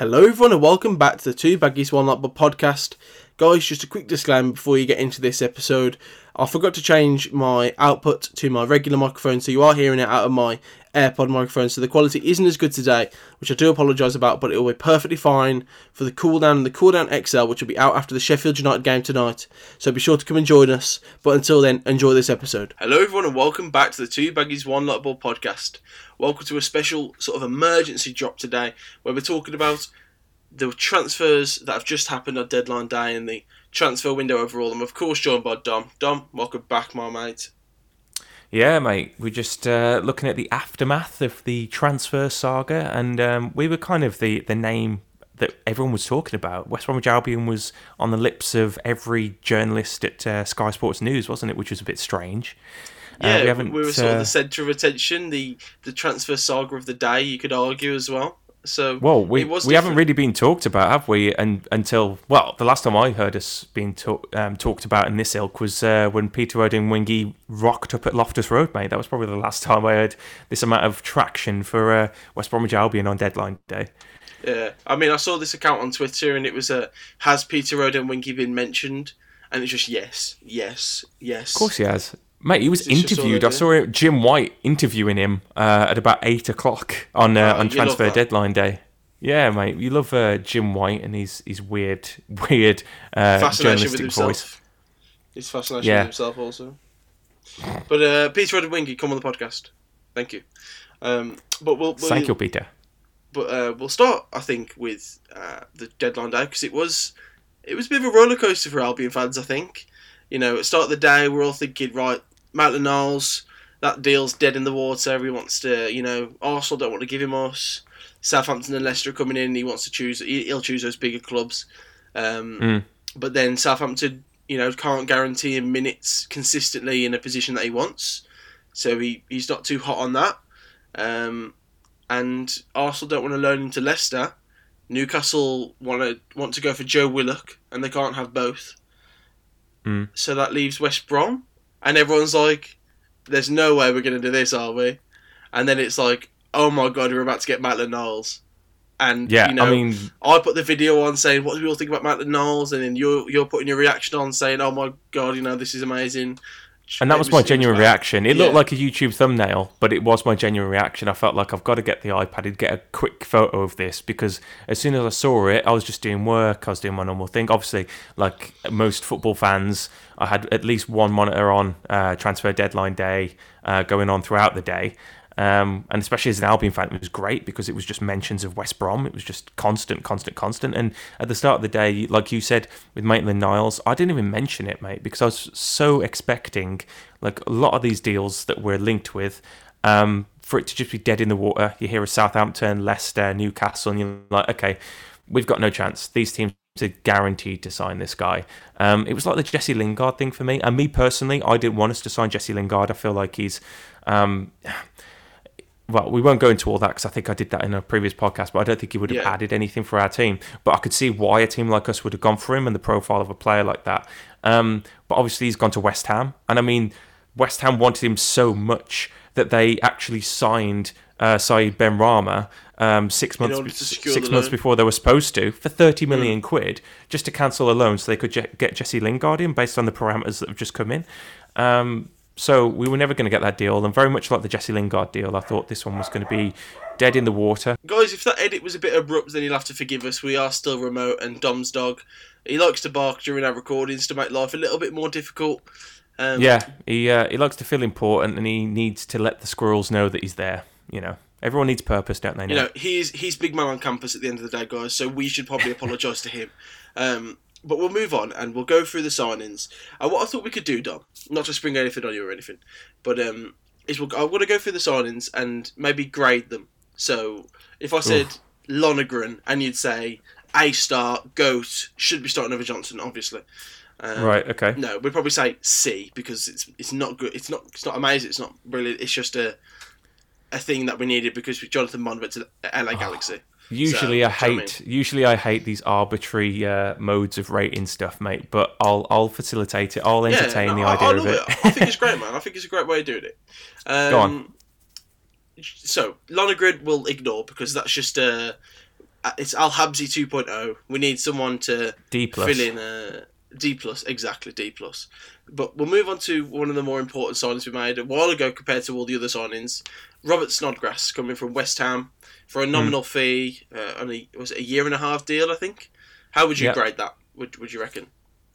Hello, everyone, and welcome back to the Two Baggies One Lot podcast. Guys, just a quick disclaimer before you get into this episode. I forgot to change my output to my regular microphone, so you are hearing it out of my AirPod microphone, so the quality isn't as good today, which I do apologise about, but it will be perfectly fine for the cooldown and the cooldown XL, which will be out after the Sheffield United game tonight. So be sure to come and join us. But until then, enjoy this episode. Hello, everyone, and welcome back to the Two Baggies One Lot Ball podcast. Welcome to a special sort of emergency drop today, where we're talking about the transfers that have just happened on deadline day and the transfer window overall. I'm of course joined by Dom. Dom, welcome back, my mate. Yeah, mate. We're just uh, looking at the aftermath of the transfer saga, and um, we were kind of the, the name that everyone was talking about. West Bromwich Albion was on the lips of every journalist at uh, Sky Sports News, wasn't it? Which was a bit strange. Uh, yeah, uh, we, haven't, we were sort of the uh, centre of attention, the the transfer saga of the day. You could argue as well. So well, we we haven't really been talked about, have we? And until well, the last time I heard us being talk, um, talked about in this ilk was uh, when Peter Odemwingie rocked up at Loftus Road, mate. That was probably the last time I heard this amount of traction for uh, West Bromwich Albion on deadline day. Yeah, I mean, I saw this account on Twitter, and it was a uh, "Has Peter Odemwingie been mentioned?" And it's just yes, yes, yes. Of course he has. Mate, he was interviewed. I saw Jim White interviewing him uh, at about eight o'clock on uh, oh, on transfer deadline day. Yeah, mate, you love uh, Jim White and his his weird, weird uh, journalistic voice. His fascination yeah. with himself, also. But uh, Peter Odemwingie, come on the podcast. Thank you. Um, but we'll, we'll, thank you, Peter. But uh, we'll start, I think, with the deadline day because it was it was a bit of a roller coaster for Albion fans. I think you know, at the start of the day, we're all thinking, right, Maitland Niles, that deal's dead in the water. He wants to, you know, Arsenal don't want to give him us. Southampton and Leicester are coming in. He wants to choose. He'll choose those bigger clubs. Um, mm. But then Southampton, you know, can't guarantee him minutes consistently in a position that he wants. So he, he's not too hot on that. Um, and Arsenal don't want to loan him to Leicester. Newcastle want to want to go for Joe Willock, and they can't have both. Mm. So that leaves West Brom and everyone's like, "There's no way we're going to do this, are we?" And then it's like, "Oh my god, we're about to get Maitland Niles." And yeah, you know, I mean, I put the video on saying, "What do we all think about Maitland Niles?" And then you're you're putting your reaction on saying, "Oh my god, you know, this is amazing." And that was my genuine reaction. It yeah. looked like a YouTube thumbnail, but it was my genuine reaction. I felt like I've got to get the iPad and get a quick photo of this because as soon as I saw it, I was just doing work. I was doing my normal thing. Obviously, like most football fans, I had at least one monitor on uh, transfer deadline day uh, going on throughout the day. Um, and especially as an Albion fan, it was great because it was just mentions of West Brom. It was just constant, constant, constant. And at the start of the day, like you said with Maitland Niles, I didn't even mention it, mate, because I was so expecting like a lot of these deals that we're linked with. Um, for it to just be dead in the water, you hear of Southampton, Leicester, Newcastle, and you're like, okay, we've got no chance. These teams are guaranteed to sign this guy. Um, it was like the Jesse Lingard thing for me. And me personally, I didn't want us to sign Jesse Lingard. I feel like he's. Um, well, we won't go into all that because I think I did that in a previous podcast, but I don't think he would have yeah. added anything for our team. But I could see why a team like us would have gone for him and the profile of a player like that. Um, but obviously, he's gone to West Ham, and I mean, West Ham wanted him so much that they actually signed uh, Said Benrahma um, six months six months before they were supposed to for thirty hmm. mm. quid just to cancel a loan so they could je- get Jesse Lingard in based on the parameters that have just come in. Um, so we were never going to get that deal, and very much like the Jesse Lingard deal, I thought this one was going to be dead in the water. Guys, if that edit was a bit abrupt, then you'll have to forgive us. We are still remote, and Dom's dog, he likes to bark during our recordings to make life a little bit more difficult. Um, yeah, he uh, he likes to feel important, and he needs to let the squirrels know that he's there. You know. Everyone needs purpose, don't they? Now? You know, he's he's big man on campus at the end of the day, guys. So we should probably apologise to him. Um, but we'll move on and we'll go through the signings. And what I thought we could do, Dom, not to spring anything on you or anything, but um, is we'll, I want to go through the signings and maybe grade them. So if I said Oof. And you'd say A star, GOAT, should be starting over Johnson, obviously. Um, right. Okay. No, we'd probably say C because it's it's not good. It's not it's not amazing. It's not really. It's just a a thing that we needed because Jonathan Bond went to LA Galaxy. Usually, so, I hate. I mean? Usually, I hate these arbitrary uh, modes of rating stuff, mate. But I'll I'll facilitate it. I'll entertain yeah, no, the idea I, I of it. it. I think it's great, man. I think it's a great way of doing it. Um, Go on. So Lonergan will ignore because that's just uh, uh, it's Al Habsi 2.0. We need someone to D plus. fill in a D plus, exactly D plus. But we'll move on to one of the more important signings we made a while ago compared to all the other signings. Robert Snodgrass coming from West Ham for a Hmm. nominal fee, uh, on a was it a year and a half deal, I think. How would you Yeah. grade that? Would Would you reckon?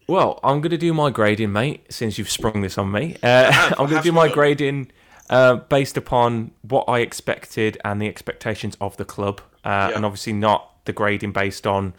Well, I'm going to do my grading, mate, since you've sprung this on me. Uh, have- I'm going to do my grading uh, based upon what I expected and the expectations of the club, uh, Yeah. and obviously not the grading based on,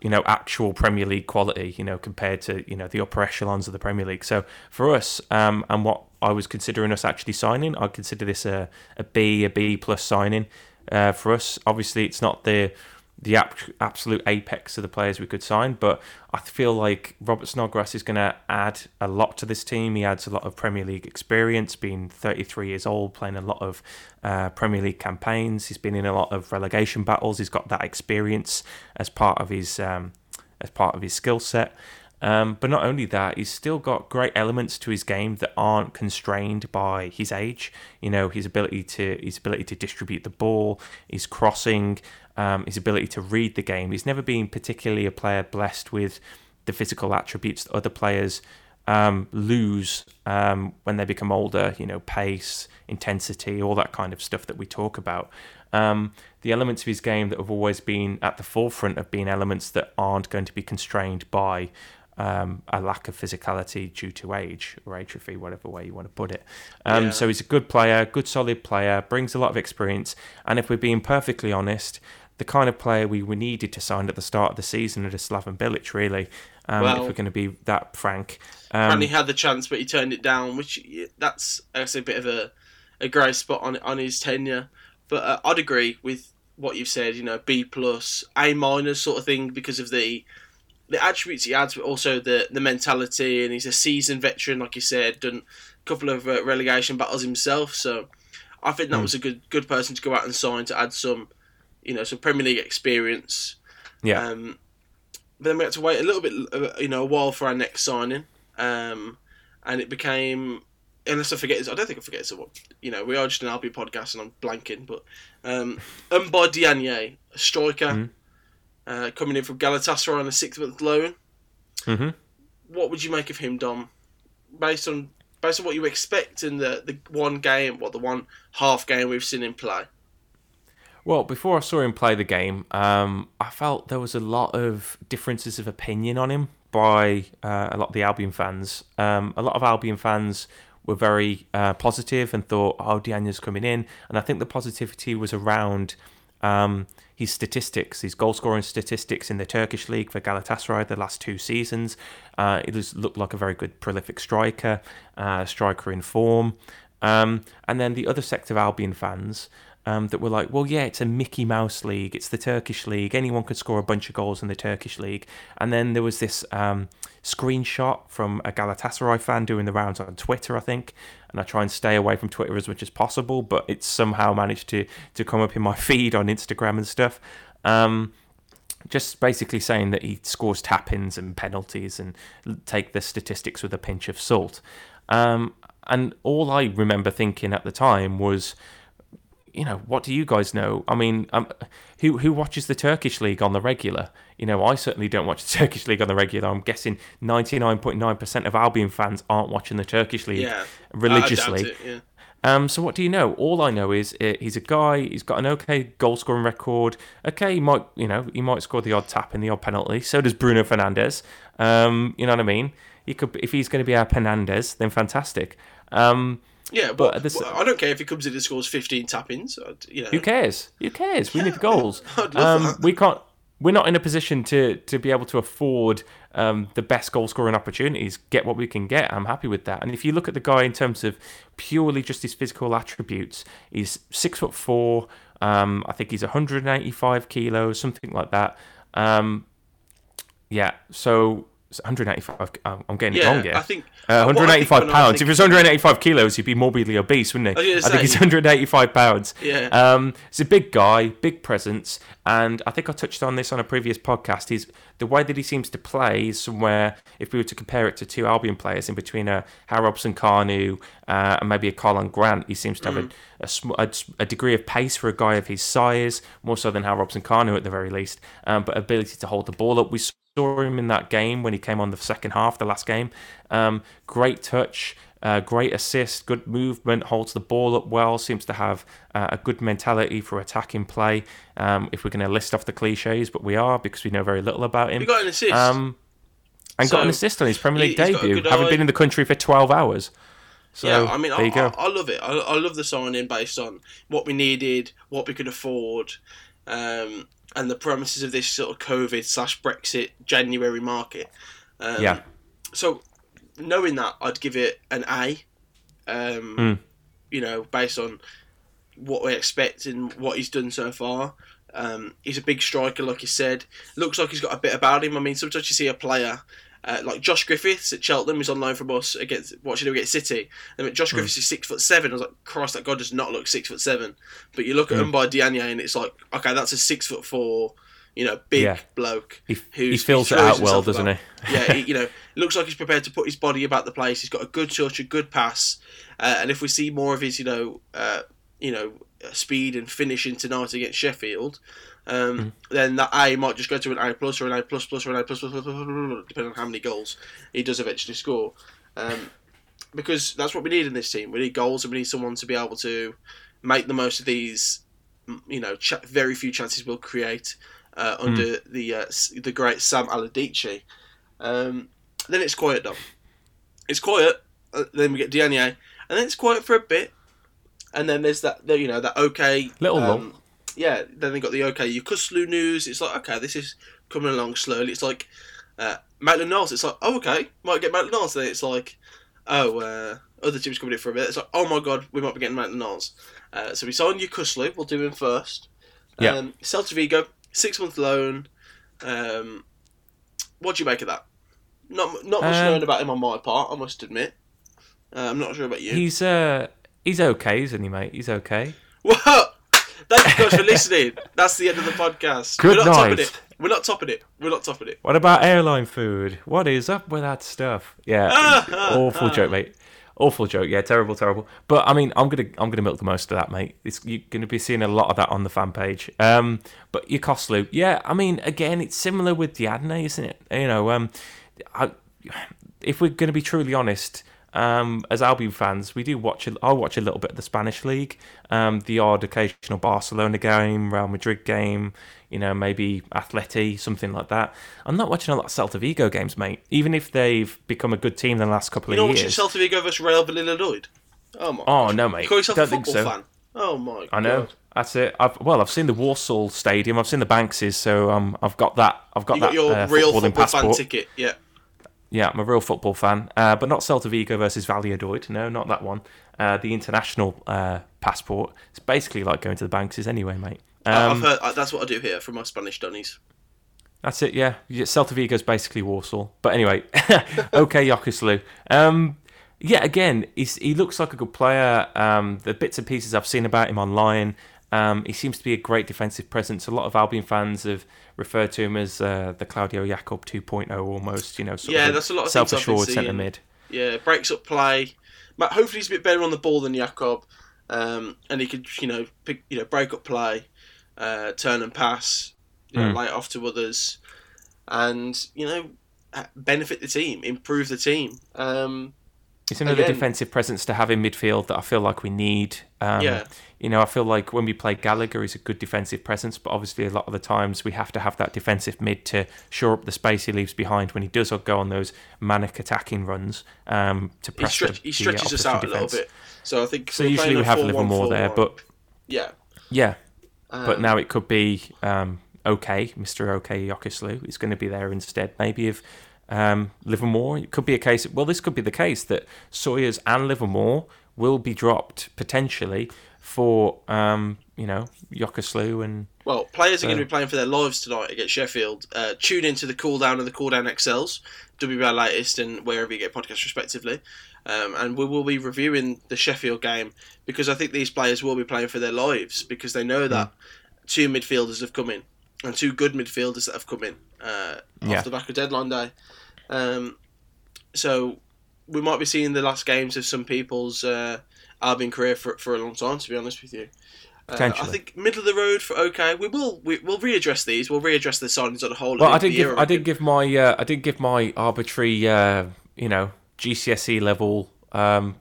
you know, actual Premier League quality, you know, compared to, you know, the upper echelons of the Premier League. So for us, um, and what I was considering us actually signing, I consider this a, a B, a B plus signing uh, for us. Obviously, it's not the the absolute apex of the players we could sign. But I feel like Robert Snodgrass is going to add a lot to this team. He adds a lot of Premier League experience, being 33 years old, playing a lot of uh, Premier League campaigns. He's been in a lot of relegation battles. He's got that experience as part of his um, as part of his skill set. Um, but not only that, he's still got great elements to his game that aren't constrained by his age. You know, his ability to his ability to distribute the ball, his crossing, um, his ability to read the game. He's never been particularly a player blessed with the physical attributes that other players um, lose um, when they become older. You know, pace, intensity, all that kind of stuff that we talk about. Um, the elements of his game that have always been at the forefront of being elements that aren't going to be constrained by um, a lack of physicality due to age or atrophy, whatever way you want to put it. Um, Yeah. So he's a good player, good solid player, brings a lot of experience, and if we're being perfectly honest, the kind of player we were needed to sign at the start of the season at a Slaven Bilic, really. Um, Well- if we're going to be that frank, um, Apparently he had the chance, but he turned it down, which that's guess a bit of a a grey spot on on his tenure. But uh, I'd agree with what you've said. You know, B plus, A minus sort of thing because of the the attributes he adds, but also the the mentality. And he's a seasoned veteran, like you said, done a couple of uh, relegation battles himself. So I think that Hmm. was a good good person to go out and sign to add some, you know, some Premier League experience. yeah, Um, but then we had to wait a little bit, uh, you know, a while for our next signing, um, and it became. Unless I forget, I don't think I forget someone. You know, we are just an Albion podcast, and I'm blanking. But um, Mbaye Diagne, a striker, Mhm. uh, coming in from Galatasaray on a six-month loan. hmm What would you make of him, Dom? Based on based on what you expect in the the one game, what the one half game we've seen him play. Well, before I saw him play the game, um, I felt there was a lot of differences of opinion on him by uh, a lot of the Albion fans. Um, a lot of Albion fans were very uh, positive and thought, "Oh, Diagne's coming in," and I think the positivity was around um, his statistics, his goal scoring statistics in the Turkish league for Galatasaray the last two seasons. Uh, it was, looked like a very good, prolific striker, uh, striker in form. Um, and then the other sect of Albion fans um, that were like, well, yeah, it's a Mickey Mouse league, it's the Turkish league, anyone could score a bunch of goals in the Turkish league. And then there was this um, screenshot from a Galatasaray fan doing the rounds on Twitter, I think. And I try and stay away from Twitter as much as possible, but it's somehow managed to to come up in my feed on Instagram and stuff. Um, just basically saying that he scores tap ins and penalties and take the statistics with a pinch of salt. Um, and all I remember thinking at the time was, you know, what do you guys know? I mean, um, who who watches the Turkish league on the regular? You know, I certainly don't watch the Turkish league on the regular. I'm guessing 99.9% of Albion fans aren't watching the Turkish league Yeah, religiously. It, yeah. Um, so what do you know? All I know is uh, he's a guy. He's got an okay goal scoring record. Okay, he might you know he might score the odd tap and the odd penalty. So does Bruno Fernandes. Um, you know what I mean? He could if he's going to be our Fernandes, then fantastic. Um, Yeah, But but, at the s- well, I don't care if he comes in and scores 15 tap-ins. You know, who cares? Who cares? We need goals. Um, we can't. We're not in a position to to be able to afford um, the best goal scoring opportunities. Get what we can get. I'm happy with that. And if you look at the guy in terms of purely just his physical attributes, he's six foot four. Um, I think he's 185 kilos, something like that. Um, yeah. So 185. I'm getting Yeah, it wrong here. I think Uh, what I think 185 pounds. If it was 185 kilos, he'd be morbidly obese, wouldn't he? I I think he's 185 pounds. Yeah. Um, he's a big guy, big presence, and I think I touched on this on a previous podcast. He's the way that he seems to play is somewhere. If we were to compare it to two Albion players, in between a Harry Robson Kanu uh, and maybe a Colin Grant, he seems to have Mm. a, a, sm- a, a degree of pace for a guy of his size, more so than Harry Robson Kanu at the very least. Um, but ability to hold the ball up. We saw him in that game when he came on the second half, the last game. Um, great touch, uh, great assist, good movement, holds the ball up well, seems to have uh, a good mentality for attacking play. Um, if we're going to list off the cliches, but we are because we know very little about him. he got an assist. Um, and got an assist on his Premier League he's got a debut, having eye. been in the country for 12 hours. So yeah, I mean, there I, you go. I, I love it. I, I love the signing based on what we needed, what we could afford, um, and the promises of this sort of COVID slash Brexit January market. Um, Yeah. So, knowing that, I'd give it an A. Um, Mm. You know, based on what we expect and what he's done so far. Um, he's a big striker, like you said. Looks like he's got a bit about him. I mean, sometimes you see a player uh, like Josh Griffiths at Cheltenham, who's on loan from us against watching him against City. And Josh Griffiths is six foot seven. I was like, Christ, that guy does not look six foot seven. But you look at Mm. him by Diagne, and it's like, okay, that's a six foot four, you know, big Yeah. bloke. He, he fills it out well, doesn't about. he? yeah, he, you know, looks like he's prepared to put his body about the place. He's got a good touch, a good pass, uh, and if we see more of his, you know, uh, you know, uh, speed and finishing tonight against Sheffield, um, Mm. then that A might just go to an A plus or an A plus plus or an A plus plus, plus, plus, plus, depending on how many goals he does eventually score. Um, because that's what we need in this team. We need goals, and we need someone to be able to make the most of these. You know, ch- very few chances we'll create uh, under the uh, the great Sam Allardyce. Um, then it's quiet, though. It's quiet. Uh, then we get Diagne, and then it's quiet for a bit. And then there's that, you know, that okay. Little um, Yeah. Then they got the okay Yokuslu news. It's like okay, this is coming along slowly. It's like uh, Maitland Niles. It's like oh okay, might get Maitland Niles. Then it's like oh uh, other teams coming in for a bit. It's like oh my god, we might be getting Maitland Niles. Uh, so we signed Yokuslu. We'll do him first. Yeah. Um, Celta Vigo, six month loan. Um, what do you make of that? Not not much Um, known about him on my part, I must admit. Uh, I'm not sure about you. He's uh he's okay, isn't he, mate? He's okay. What? Thank you guys for listening. That's the end of the podcast. Good We're not topping it. We're not topping it. We're not topping it. What about airline food? What is up with that stuff? Yeah, awful joke, mate. Awful joke. Yeah, terrible, terrible. But I mean, I'm gonna I'm gonna milk the most of that, mate. It's, you're gonna be seeing a lot of that on the fan page. Um, but your cost loop, yeah. I mean, again, it's similar with Diagne, isn't it? You know, um, I, if we're gonna be truly honest. Um, as Albion fans, we do watch. A, I watch a little bit of the Spanish league, um, the odd occasional Barcelona game, Real Madrid game, you know, maybe Atleti, something like that. I'm not watching a lot of Celta Vigo games, mate. Even if they've become a good team in the last couple of years. You of watching. Celta Vigo versus Real Valladolid? Oh my. Oh gosh. no, You mate. call yourself Don't a football so. fan? Oh my. I know. God. That's it. I've well, I've seen the Warsaw Stadium. I've seen the Bankses, so um, I've got that. I've got You that got your uh, real football fan passport. ticket. Yeah. Yeah, I'm a real football fan, uh, but not Celta Vigo versus Valladolid. No, not that one. Uh, the international uh, passport. It's basically like going to the Bankses anyway, mate. I- I've Um, heard. uh, That's what I do here from my Spanish dunnies. That's it, yeah. Yeah, Vigo is basically Warsaw. But anyway, okay, Yokuslu. Um, yeah, again, he's, he looks like a good player. Um, the bits and pieces I've seen about him online, um, he seems to be a great defensive presence. A lot of Albion fans have referred to him as uh, the Claudio Yacob 2.0 almost, you know, Yeah, that's a lot of self-assured centre mid. Yeah, breaks up play. Ma- Hopefully, he's a bit better on the ball than Yacob, um, and he could, you know, pick, you know, break up play, uh, turn and pass, you know, Mm. lay it off to others, and you know, benefit the team, improve the team. Um, It's another Again- defensive presence to have in midfield that I feel like we need. Um, Yeah. You know, I feel like when we play Gallagher, he's a good defensive presence, but obviously a lot of the times we have to have that defensive mid to shore up the space he leaves behind when he does go on those manic attacking runs um, to he, press stretch, the, he the stretches us opposition out a little bit, so I think. So usually we a have Livermore there, 4-1-4-1. but yeah, yeah, but um, now it could be um, okay, Mr. OK Yokuslu. is going to be there instead. Maybe if um, Livermore, it could be a case. Well, this could be the case that Sawyers and Livermore will be dropped potentially for um, you know Yokuslu and well, players are going to be playing for their lives tonight against Sheffield. Uh, tune into the cool down and the cool down XLs, WBL latest, and wherever you get podcasts respectively. Um, and we will be reviewing the Sheffield game because I think these players will be playing for their lives because they know that mm. two midfielders have come in and two good midfielders that have come in uh, yeah. off the back of deadline day. Um, so we might be seeing the last games of some people's uh, Albion career for, for a long time. To be honest with you, uh, I think middle of the road for okay. We will we, will readdress these. We'll readdress the signings on a whole. Well, I did give I did give my uh, I did give my arbitrary uh, you know GCSE level um,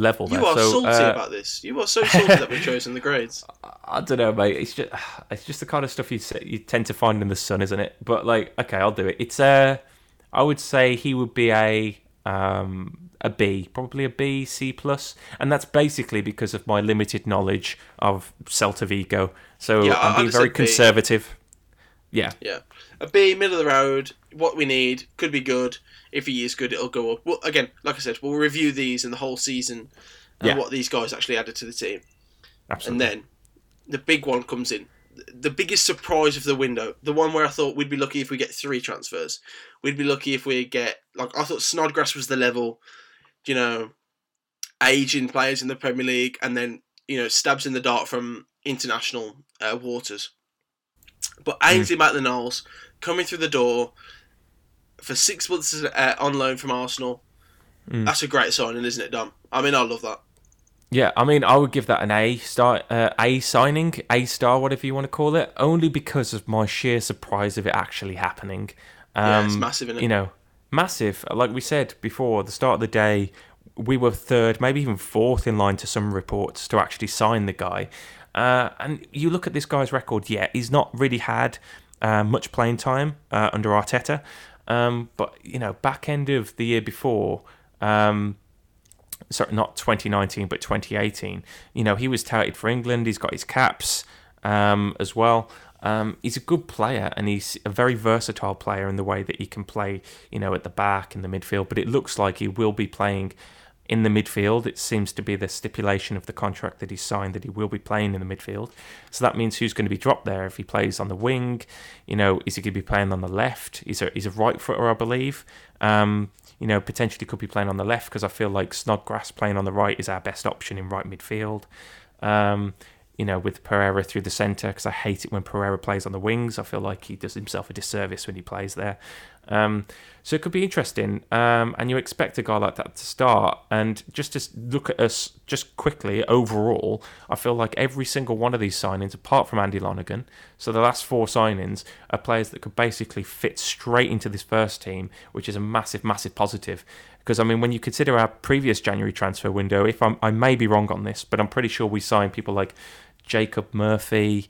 level. You are so, salty uh, about this. You are so salty that we've chosen the grades. I don't know, mate. It's just it's just the kind of stuff you you tend to find in the sun, isn't it? But like, okay, I'll do it. It's a, I would say he would be a um, a B, probably a B, C plus, and that's basically because of my limited knowledge of Celta Vigo. So yeah, I'm being very conservative. Yeah, yeah, a B, middle of the road. What we need could be good. If he is good, it'll go up. Well, again, like I said, we'll review these in the whole season and yeah. what these guys actually added to the team. Absolutely. And then the big one comes in. The biggest surprise of the window, the one where I thought we'd be lucky if we get three transfers. We'd be lucky if we get like I thought Snodgrass was the level, you know, aging players in the Premier League, and then you know stabs in the dark from international uh, waters. But. Ainsley mm. Maitland-Niles coming through the door for six months uh, on loan from Arsenal. Mm. That's a great signing, isn't it, Dom? I mean, I love that. Yeah, I mean, I would give that an A star, uh, A signing, A star, whatever you want to call it, only because of my sheer surprise of it actually happening. Um, yeah, it's um, massive, You know, massive. Like we said before, the start of the day, we were third, maybe even fourth in line to some reports to actually sign the guy. Uh, and you look at this guy's record, yeah, he's not really had uh, much playing time uh, under Arteta. Um, but, you know, back end of the year before, um, sorry, not 2019, but 2018. You know, he was touted for England. He's got his caps um, as well. Um, he's a good player and he's a very versatile player in the way that he can play, you know, at the back in the midfield. But it looks like he will be playing in the midfield. It seems to be the stipulation of the contract that he signed that he will be playing in the midfield. So that means who's going to be dropped there if he plays on the wing? You know, is he going to be playing on the left? He's a he's a right footer, I believe. Um, you know, potentially could be playing on the left because I feel like Snodgrass playing on the right is our best option in right midfield. Um, you know, with Pereira through the centre because I hate it when Pereira plays on the wings. I feel like he does himself a disservice when he plays there. Um, so it could be interesting, um, and you expect a guy like that to start. And just to look at us just quickly overall, I feel like every single one of these signings, apart from Andy Lonergan, so the last four signings are players that could basically fit straight into this first team, which is a massive, massive positive. Because I mean, when you consider our previous January transfer window, if I'm, I may be wrong on this, but I'm pretty sure we signed people like Jacob Murphy,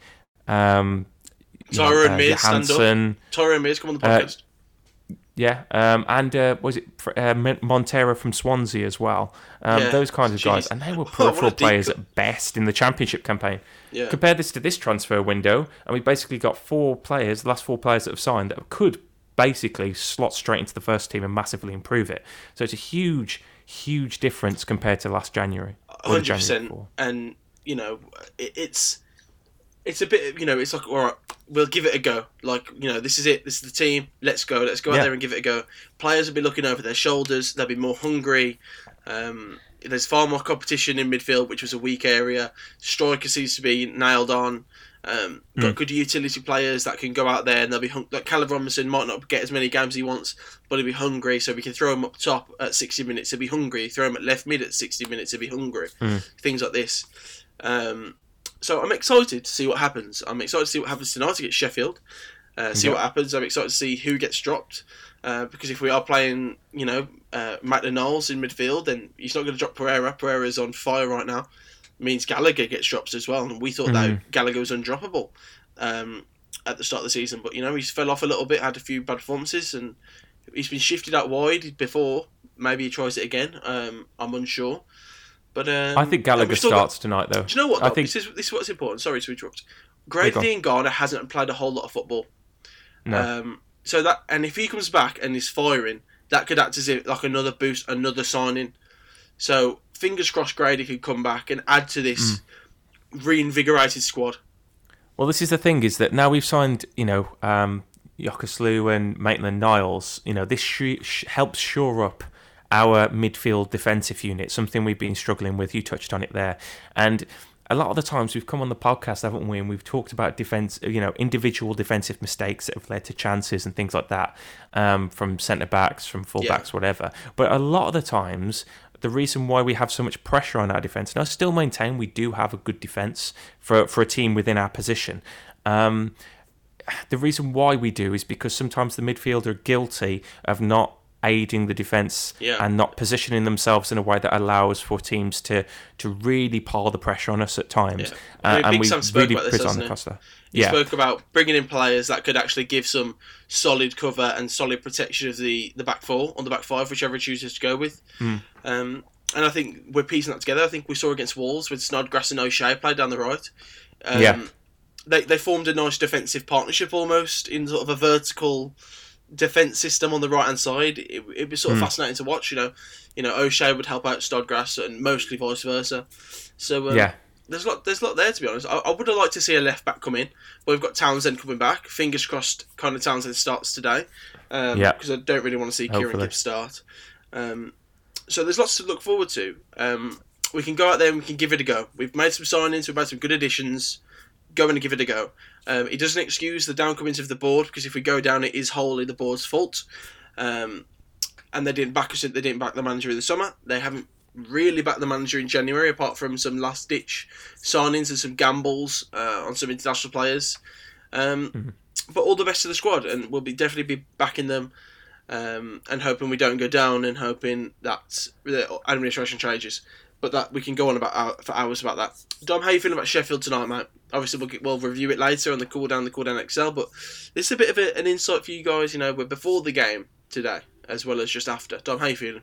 um, Tyrone uh, Mears, Johansen, Tyrone Mears, come on the uh, podcast. Uh, yeah, um, and uh, was it uh, Montero from Swansea as well? Um, yeah. Those kinds of Jeez. guys, and they were peripheral players at best in the championship campaign. Yeah. Compare this to this transfer window, and we basically got four players, the last four players that have signed, that could basically slot straight into the first team and massively improve it. So it's a huge, huge difference compared to last January. Hundred percent, and you know, it, it's it's a bit, you know, it's like, all right, we'll give it a go. Like, you know, this is it. This is the team. Let's go. Let's go yeah. out there and give it a go. Players will be looking over their shoulders. They'll be more hungry. Um, there's far more competition in midfield, which was a weak area. Striker seems to be nailed on. Um, mm. Got good utility players that can go out there and they'll be hung- like Callum Robinson might not get as many games he wants, but he'll be hungry. So we can throw him up top at 60 minutes. He'll be hungry. Throw him at left mid at 60 minutes. He'll be hungry. Mm. Things like this. Um, so I'm excited to see what happens. I'm excited to see what happens tonight against Sheffield. Uh, see what happens. I'm excited to see who gets dropped. Uh, because if we are playing, you know, uh, Maitland-Niles in midfield, then he's not going to drop Pereira. Pereira's on fire right now. Means Gallagher gets dropped as well, and we thought mm-hmm. that Gallagher was undroppable um, at the start of the season. But you know, he's fell off a little bit, had a few bad performances, and he's been shifted out wide before. Maybe he tries it again. Um, I'm unsure. But um, I think Gallagher starts got, tonight, though. Do you know what? Though? I think this is this is what's important. Sorry to interrupt. Grady Diangana hasn't played a whole lot of football. No. Um, so that and if he comes back and is firing, that could act as if like another boost, another signing. So fingers crossed, Grady could come back and add to this mm. reinvigorated squad. Well, this is the thing: is that now we've signed, you know, um, Yokuslu and Maitland Niles. You know, this sh- sh- helps shore up our midfield defensive unit, something we've been struggling with. You touched on it there, and a lot of the times we've come on the podcast, haven't we? And we've talked about defense, you know, individual defensive mistakes that have led to chances and things like that um, from centre backs, from full backs, yeah. whatever. But a lot of the times, the reason why we have so much pressure on our defence, and I still maintain we do have a good defence for for a team within our position. Um, the reason why we do is because sometimes the midfield are guilty of not aiding the defence yeah. and not positioning themselves in a way that allows for teams to to really pile the pressure on us at times. Yeah. Uh, and we really press on the Costa. He yeah. spoke about bringing in players that could actually give some solid cover and solid protection of the, the back four on the back five, whichever chooses to go with. Mm. Um, and I think we're piecing that together. I think we saw against Wolves with Snodgrass and O'Shea played down the right. Um, yeah. They, they formed a nice defensive partnership almost in sort of a vertical defense system on the right hand side. It, it was sort of mm. fascinating to watch. You know, you know O'Shea would help out Snodgrass and mostly vice versa. So um, yeah, there's a lot there's a lot there to be honest. I, I would have liked to see a left back come in, but we've got Townsend coming back. Fingers crossed, kind of Townsend starts today. Um, yeah, because I don't really want to see Hopefully. Kieran Gibbs start. Um, so there's lots to look forward to. Um, we can go out there and we can give it a go. We've made some signings, we've made some good additions. Go and give it a go. Um, it doesn't excuse the downcomings of the board because if we go down, it is wholly the board's fault. Um, and they didn't back us. They didn't back the manager in the summer. They haven't really backed the manager in January, apart from some last ditch signings and some gambles uh, on some international players. Um, mm-hmm. But all the best to the squad, and we'll be definitely be backing them. Um, and hoping we don't go down, and hoping that the administration changes but that we can go on about for hours about that. Dom, how you feeling about Sheffield tonight, mate? Obviously, we'll, get, we'll review it later on the cool down, the cool down XL. But this is a bit of a, an insight for you guys. You know, we're before the game today, as well as just after. Dom, how you feeling?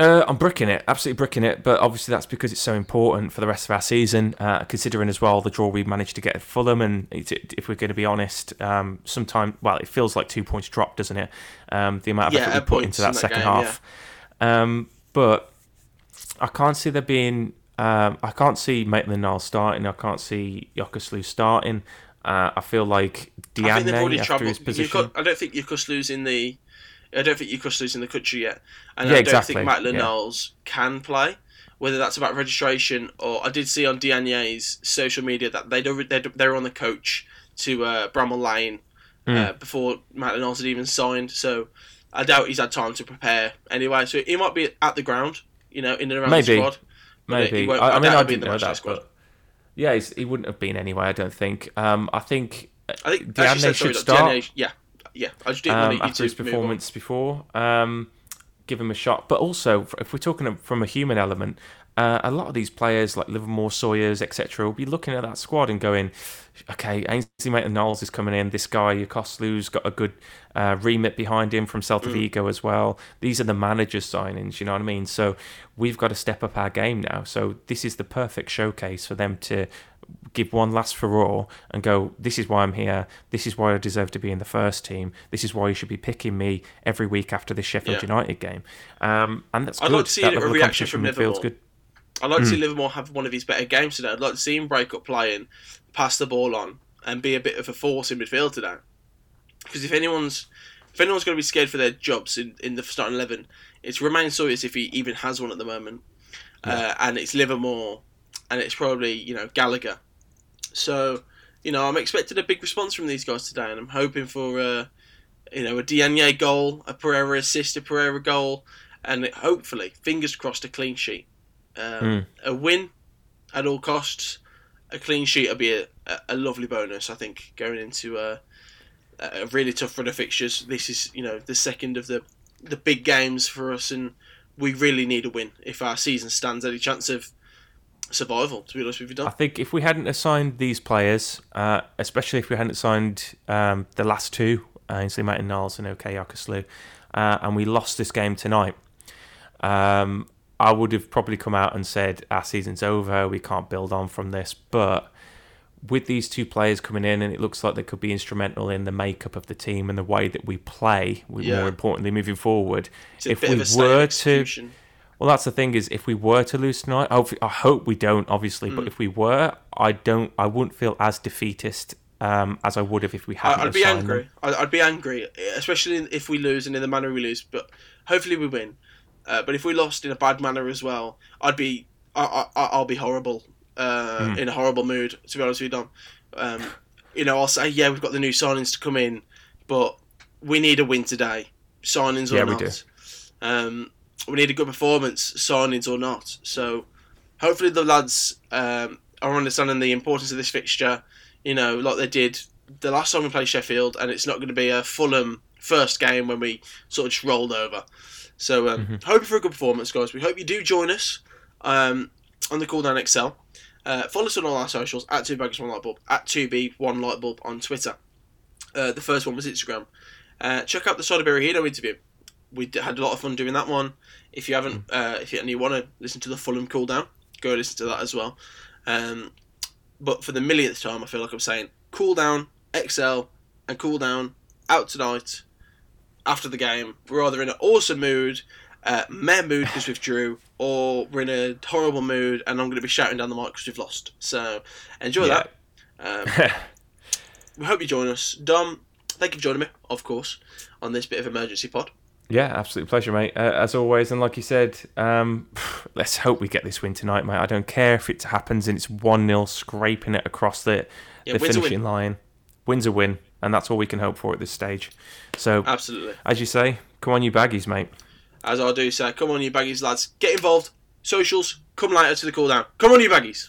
Uh, I'm bricking it, absolutely bricking it. But obviously, that's because it's so important for the rest of our season. Uh, considering as well the draw we managed to get at Fulham, and if we're going to be honest, um, sometime well, it feels like two points dropped, doesn't it? Um, the amount of yeah, effort we put into that, in that second game, half. Yeah. Um, but I can't see there being. Um, I can't see Maitland Niles starting. I can't see Yokuslu starting. Uh, I feel like Diagne after his position. Got, I don't think Yokuslu's in the. I don't think Yokuslu's in the country yet, and yeah, I don't exactly. think Maitland yeah. Niles can play. Whether that's about registration or I did see on Diagne's social media that they they're, on the coach to uh, Bramall Lane mm. uh, before Maitland Niles had even signed. So I doubt he's had time to prepare anyway. So he might be at the ground you know, in and around Maybe. the squad. Maybe. I, I, mean, I didn't know that, squad. but yeah, he wouldn't have been anyway. I don't think. Um, I think. I think Diagne should sorry, start. Diagne, yeah, yeah. I just didn't um, want after his performance before. Um, give him a shot. But also, if we're talking from a human element, uh, a lot of these players like Livermore, Sawyers, etc., will be looking at that squad and going, okay, Ainsley Maitland Niles is coming in. This guy, Yokuslu's got a good uh, remit behind him from Celta mm. Vigo as well. These are the manager's signings, you know what I mean? So we've got to step up our game now. So this is the perfect showcase for them to give one last for all and go, this is why I'm here. This is why I deserve to be in the first team. This is why you should be picking me every week after this Sheffield yeah. United game. Um, and that's I'd good. like to see that a reaction from Livermore. Good. I'd like mm. to see hmm. Livermore have one of his better games today. I'd like to see him break up playing, pass the ball on, and be a bit of a force in midfield today. Because if anyone's if anyone's going to be scared for their jobs in, in the starting eleven, it's Romaine Sawyers if he even has one at the moment, yeah. uh, and it's Livermore, and it's probably you know Gallagher. So you know I'm expecting a big response from these guys today, and I'm hoping for uh, you know a Diagne goal, a Pereira assist, a Pereira goal, and hopefully, fingers crossed, a clean sheet. Um, mm. A win at all costs. A clean sheet would be a, a, lovely bonus, I think, going into a, a really tough run of fixtures. This is, you know, the second of the the big games for us, and we really need a win if our season stands any chance of survival. To be honest with you. I think if we hadn't assigned these players, uh, especially if we hadn't signed um, the last two, uh, Ainsley Maitland Niles and OK Yokuslu, uh, and we lost this game tonight, um, I would have probably come out and said our season's over, we can't build on from this. But with these two players coming in, and it looks like they could be instrumental in the makeup of the team and the way that we play. Yeah. More importantly, moving forward, if we were to, Well, that's the thing is, if we were to lose tonight, I hope, I hope we don't, obviously. But Mm. if we were, I don't, I wouldn't feel as defeatist um, as I would have if we hadn't. I, I'd be angry. I'd, I'd be angry, especially if we lose and in the manner we lose. But hopefully we win. Uh, but if we lost in a bad manner as well, I'd be I, I, I'll be horrible, uh, Hmm. in a horrible mood. To be honest with you, Dom. Um, you know, I'll say yeah, we've got the new signings to come in, but we need a win today, signings or Yeah, we not. do. Um, we need a good performance, signings or not. So hopefully the lads um, are understanding the importance of this fixture. You know, like they did the last time we played Sheffield, and it's not going to be a Fulham first game when we sort of just rolled over. So um, Mhm. hoping for a good performance, guys. We hope you do join us um, on the Cooldown XL. Uh, follow us on all our socials at two baggers one light bulb at two b one light bulb on Twitter. Uh, the first one was Instagram. Uh, check out the Soderberry Hero interview. We had a lot of fun doing that one. If you haven't, uh, if you, and you want to listen to the Fulham Cooldown, go listen to that as well. Um, but for the millionth time, I feel like I'm saying cool down, XL, and cool down out tonight after the game. We're either in an awesome mood, uh, meh mood because we've drew, or we're in a horrible mood and I'm going to be shouting down the mic because we've lost. So enjoy Yeah. that. Um, we hope you join us. Dom, thank you for joining me, of course, on this bit of emergency pod. Yeah, absolute pleasure, mate. Uh, as always, and like you said, um, let's hope we get this win tonight, mate. I don't care if it happens and it's one 0 scraping it across the Yeah, the finishing win. line. Wins a win, and that's all we can hope for at this stage. So, Absolutely. as you say, come on, you baggies, mate. As I do say, come on, you baggies lads, get involved. Socials, come later to the cool down. Come on, you baggies.